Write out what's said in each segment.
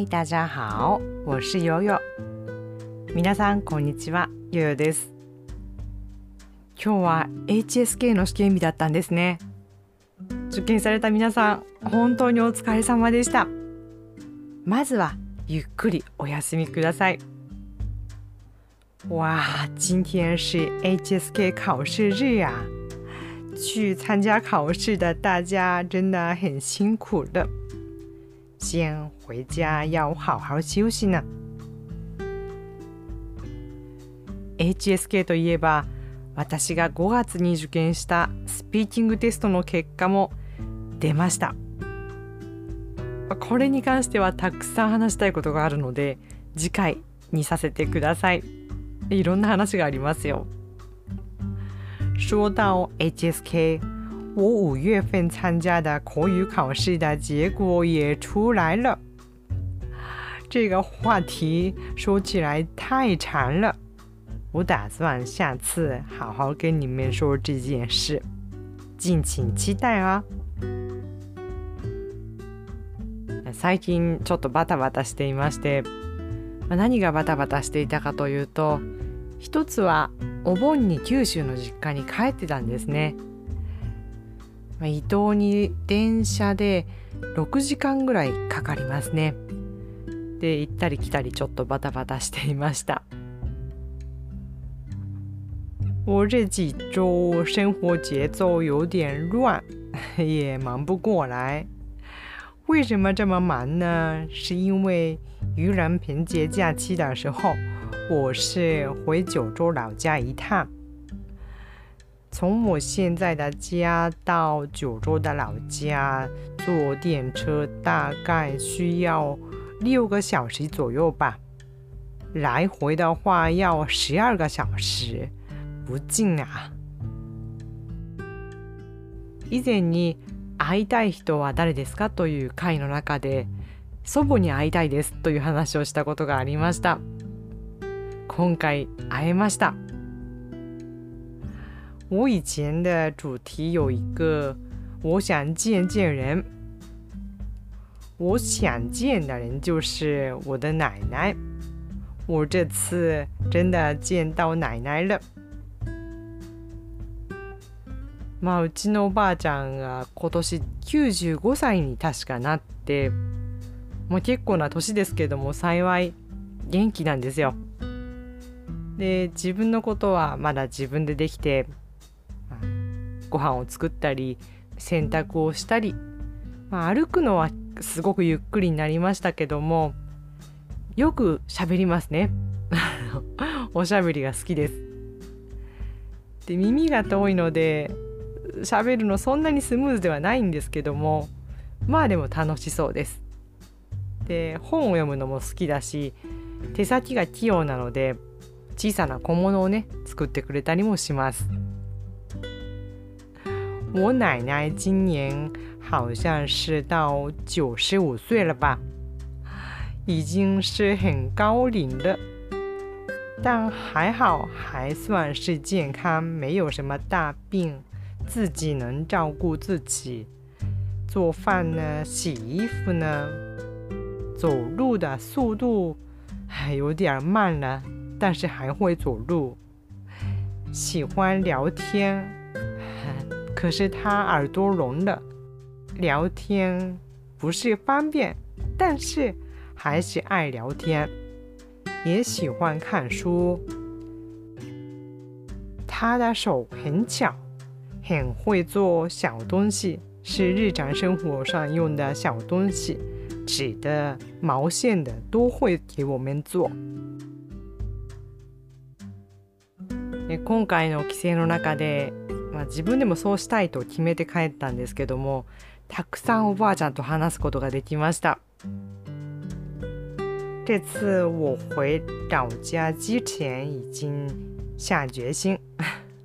嗨，大家好，我是悠悠。皆さんこんにちは、悠悠です。今日は HSK の試験日だったんですね。受験された皆さん、本当にお疲れ様でした。まずはゆっくりお休みください。哇，今天是 HSK 考试日啊！去参加考试的大家真的很辛苦了。先回家要好好休息呢？HSK といえば私が5月に受験したスピーキングテストの結果も出ました。これに関してはたくさん話したいことがあるので次回にさせてください。いろんな話がありますよ。说到 HSK 我五月份参加的口语考试的结果也出来了。这个话题说起来太长了，我打算下次好好跟你们说这件事，敬请期待啊！最近ちょっとバタバタしていまして、何がバタバタしていたかというと、一つはお盆に九州の実家に帰ってたんですね。まあ、移動に電車で6時間ぐらいかかりますね。で行ったり来たりちょっとバタバタしていました。我这几周生活节奏有点乱，也忙不过来。为什么这么忙呢？是因为盂兰盆节假期的时候，我是回九州老家一趟。从我现在的家到九州的老家，坐电车大概需要六个小时左右吧。来回的话要十二个小时，不近啊。以前に会いたい人は誰ですか？という回の中で祖母に会いたいですという話をしたことがありました。今回会えました。我以前的主题有一个，我想见见人。我想见的人就是我的奶奶。我这次真的见到奶奶了。まあうちのおばあちゃんが今年95歳に確かなって、もう結構な年ですけども幸い元気なんですよ。で自分のことはまだ自分でできてご飯を作ったり洗濯をしたり、まあ、歩くのはすごくゆっくりになりましたけどもよく喋りますね。おしゃべりが好きです。で耳が遠いので喋るのそんなにスムーズではないんですけどもまあでも楽しそうです。で本を読むのも好きだし手先が器用なので小さな小物をね作ってくれたりもします。我奶奶今年好像是到九十五岁了吧，已经是很高龄了，但还好还算是健康，没有什么大病，自己能照顾自己，做饭呢，洗衣服呢，走路的速度还有点慢了，但是还会走路，喜欢聊天。可是他耳朵聋了，聊天不是方便，但是还是爱聊天，也喜欢看书。他的手很巧，很会做小东西，是日常生活上用的小东西，纸的、毛线的都会给我们做。今回の規制の中で まあ、自分でもそうしたいと決めて帰ったんですけどもたくさんおばあちゃんと話すことができました。这次我回老家之前已经下决心。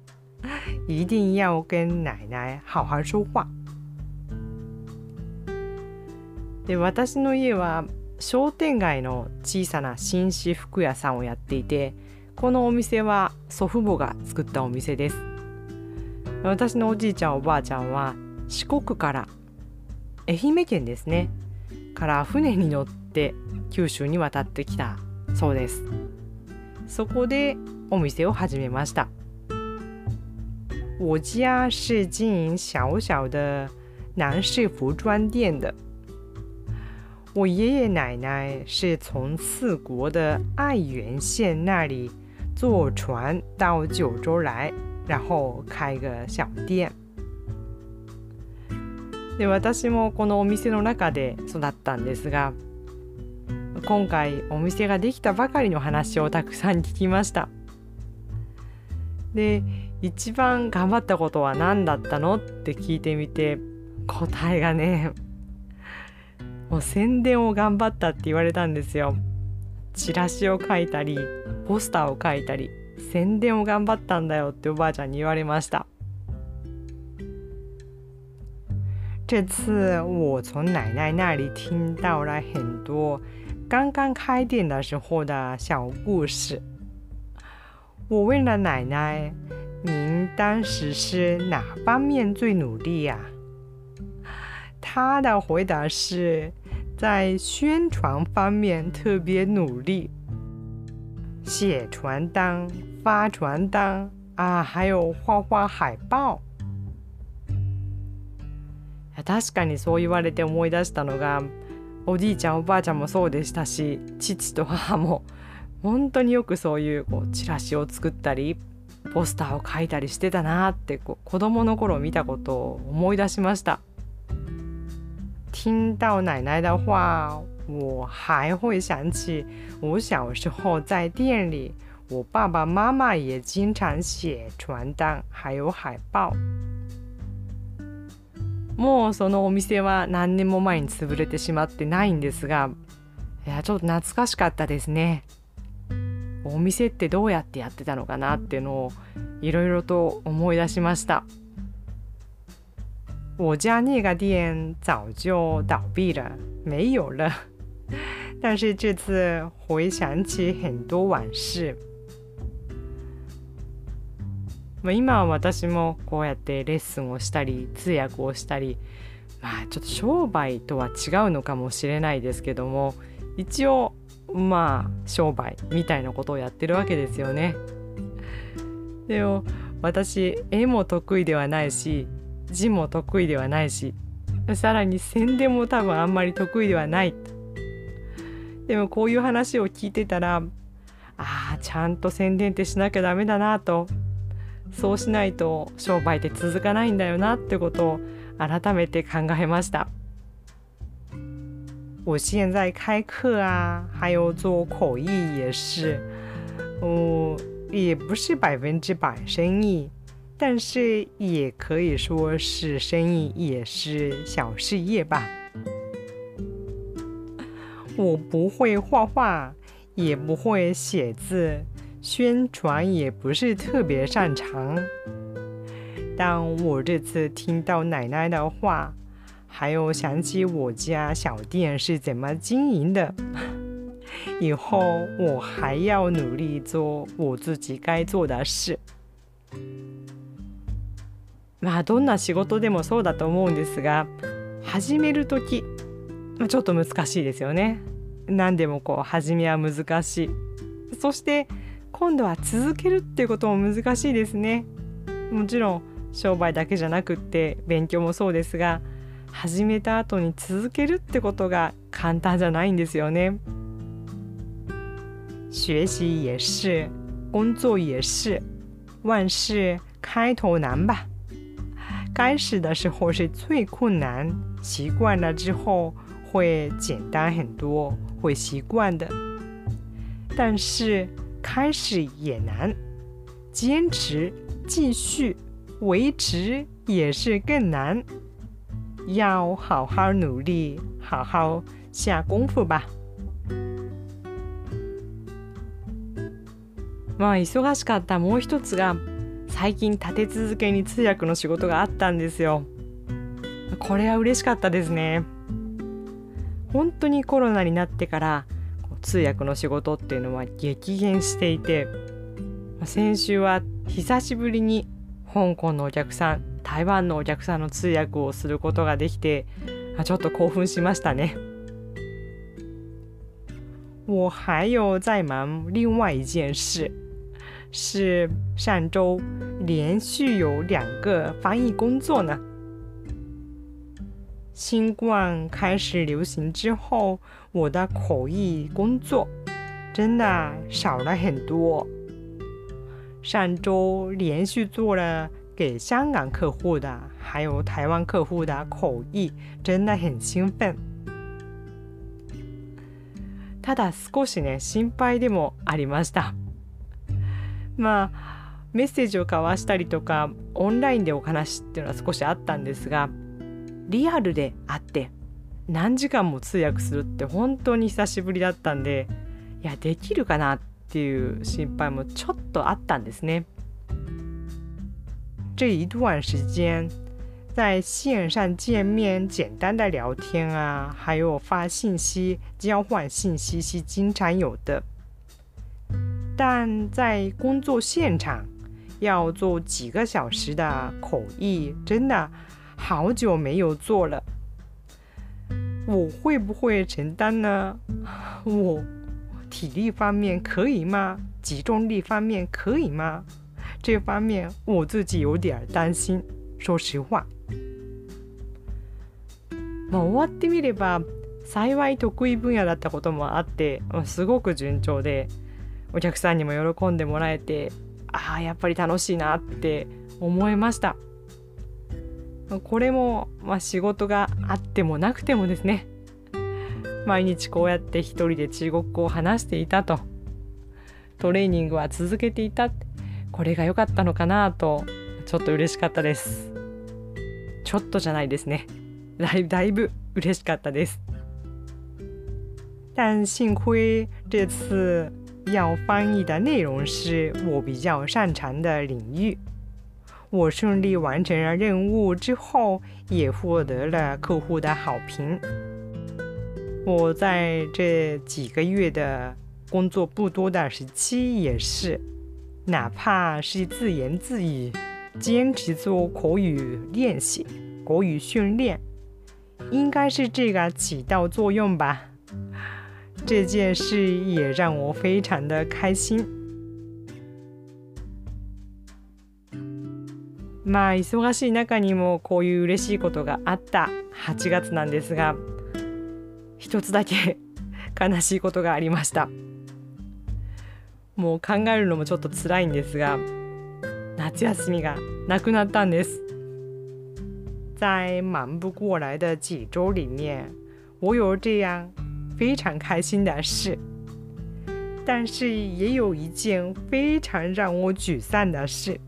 一定要跟奶奶好好说话。で私の家は商店街の小さな紳士服屋さんをやっていてこのお店は祖父母が作ったお店です。私のおじいちゃんおばあちゃんは四国から愛媛県ですね。から船に乗って九州に渡ってきたそうです。そこでお店を始めました。我家是经营小小的男士服装店的。我爷爷奶奶是从四国的爱媛县那里坐船到九州来，然后开个小店。で私もこのお店の中で育ったんですが今回お店ができたばかりの話をたくさん聞きました。で一番頑張ったことは何だったのって聞いてみて答えがねもう宣伝を頑張ったって言われたんですよ。チラシを書いたりポスターを書いたり。宣伝を頑張ったんだよっておばあちゃんに言われました这次我从奶奶那里听到了很多刚刚开店的时候的小故事。我问了奶奶：“您当时是哪方面最努力呀？”她的回答是在宣传方面特别努力， 写传单、发传单啊，还有画画海報。確かにそう言われて思い出したのがおじいちゃんおばあちゃんもそうでしたし父と母も本当によくそういうこうチラシを作ったりポスターを書いたりしてたなってこう子供の頃見たことを思い出しました。听到奶奶的话，我还会想起我小时候在店里，我爸爸妈妈也经常写传单，还有海报。もうそのお店は何年も前に潰れてしまってないんですがいやちょっと懐かしかったですねお店ってどうやってやってたのかなっていうのをいろいろと思い出しました我家那个店早就倒闭了，没有了。但是这次回想起很多往事。まあ、今は私もこうやってレッスンをしたり通訳をしたりまあちょっと商売とは違うのかもしれないですけども一応まあ商売みたいなことをやってるわけですよね。でも私絵も得意ではないし字も得意ではないしさらに宣伝も多分あんまり得意ではないでもこういう話を聞いてたらああちゃんと宣伝ってしなきゃダメだなとそうしないと商売って続かないんだよなってことを改めて考えました。我现在开课啊，还有做口译也是，哦，也不是百分之百生意，但是也可以说是生意，也是小事业吧。我不会画画，也不会写字。宣传也不是特别擅长，但我这次听到奶奶的话，还有想起我家小店是怎么经营的，以后我还要努力做我自己该做的事。まあどんな仕事でもそうだと思うんですが、始める時、まあ、 ちょっと難しいですよね。何でもこう始めは難しい。そして今度は続けるっていうことも難しいですねもちろん商売だけじゃなくって勉強もそうですが始めた後に続けるってことが簡単じゃないんですよね学习也是工作也是万事开头难吧开始的时候是最困难习惯了之后会简单很多会习惯的但是开始也难，坚持、继续、维持也是更难。要好好努力，好好下功夫吧。まあ忙しかったもう一つが最近立て続けに通訳の仕事があったんですよ。これは嬉しかったですね。本当にコロナになってから通訳の仕事っていうのは激減していて先週は久しぶりに香港のお客さん台湾のお客さんの通訳をすることができてちょっと興奮しましたね我还有在忙另外一件事，是上周连续有两个翻译工作呢。新冠开始流行之后，我的口译工作真的少了很多。上周连续做了给香港客户的，还有台湾客户的口译，真的很兴奋。ただ少しね心配でもありました。まあメッセージを交わしたりとかオンラインでお話っていうのは少しあったんですがリアルで会って何時間も通訳するって本当に久しぶりだったんでいやできるかなっていう心配もちょっとあったんですね。这一段时间在线上见面、简单的聊天啊，还有发信息、交换信息是经常有的，但在工作现场要做几个小时的口译，真的。好久没有做了，我会不会承担呢？我体力方面可以吗？集中力方面可以吗？这方面我自己有点担心。说实话，まあ終わってみれば幸い得意分野だったこともあってすごく順調でお客さんにも喜んでもらえてああやっぱり楽しいなって思いました。これも、まあ、仕事があってもなくてもですね。毎日こうやって一人で中国語を話していたと。トレーニングは続けていたこれが良かったのかなと。ちょっと嬉しかったです。ちょっとじゃないですね。だいだいぶ嬉しかったです。但幸亏这次要翻译的内容是我比较擅长的领域。我顺利完成了任务之后，也获得了客户的好评。我在这几个月的工作不多的时期，也是哪怕是自言自语，坚持做口语练习、口语训练，应该是这个起到作用吧。这件事也让我非常的开心。まあ忙しい中にもこういう嬉しいことがあった8月なんですが一つだけ悲しいことがありました。もう考えるのもちょっと辛いんですが夏休みがなくなったんです。在忙不过来的几周里面我有这样非常开心的事。但是也有一件非常让我沮丧的事。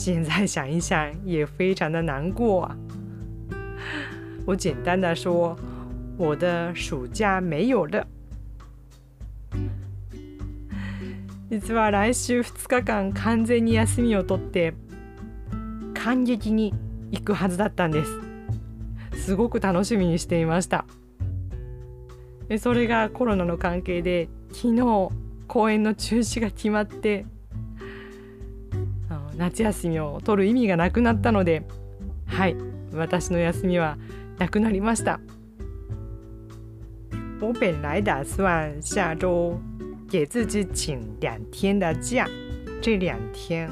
现在想一想，也非常的难过。我简单的说，我的暑假没有了。実は来週2日間完全に休みを取って感激に行くはずだったんです。すごく楽しみにしていました。それがコロナの関係で昨日公演の中止が決まって夏休みを取る意味がなくなったのではい私の休みはなくなりました我本来打算下周给自己请两天的假，这两天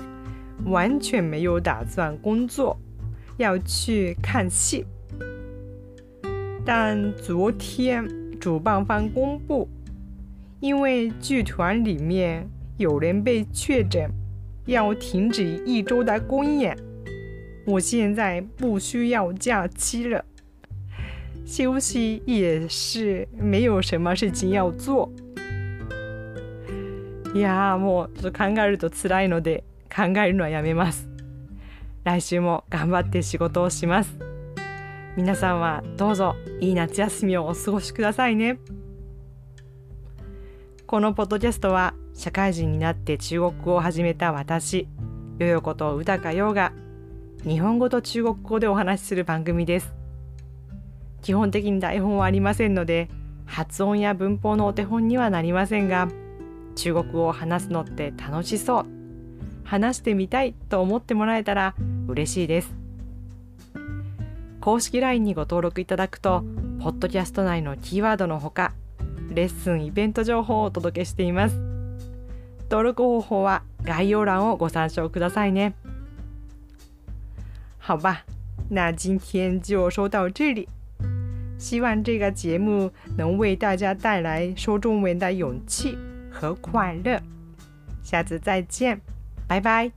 完全没有打算工作，要去看戏。但昨天主办方公布，因为剧团里面有人被确诊。要停止一周的公演，我现在不需要假期了，休息也是没有什么事情要做。いやもうちょっと考えると辛いので考えるのはやめます。来週も頑張って仕事をします。皆さんはどうぞいい夏休みをお過ごしくださいね。このポッドキャストは社会人になって中国語を始めた私よよこと宇高陽が日本語と中国語でお話しする番組です。基本的に台本はありませんので発音や文法のお手本にはなりませんが中国語を話すのって楽しそう。話してみたいと思ってもらえたら嬉しいです。公式 LINE にご登録いただくとポッドキャスト内のキーワードのほかレッスンイベント情報をお届けしています。登録方法は概要欄をご参照くださいね。好吧那今天就说到这里。希望这个节目能为大家带来说中文的勇气和快乐。下次再见拜拜。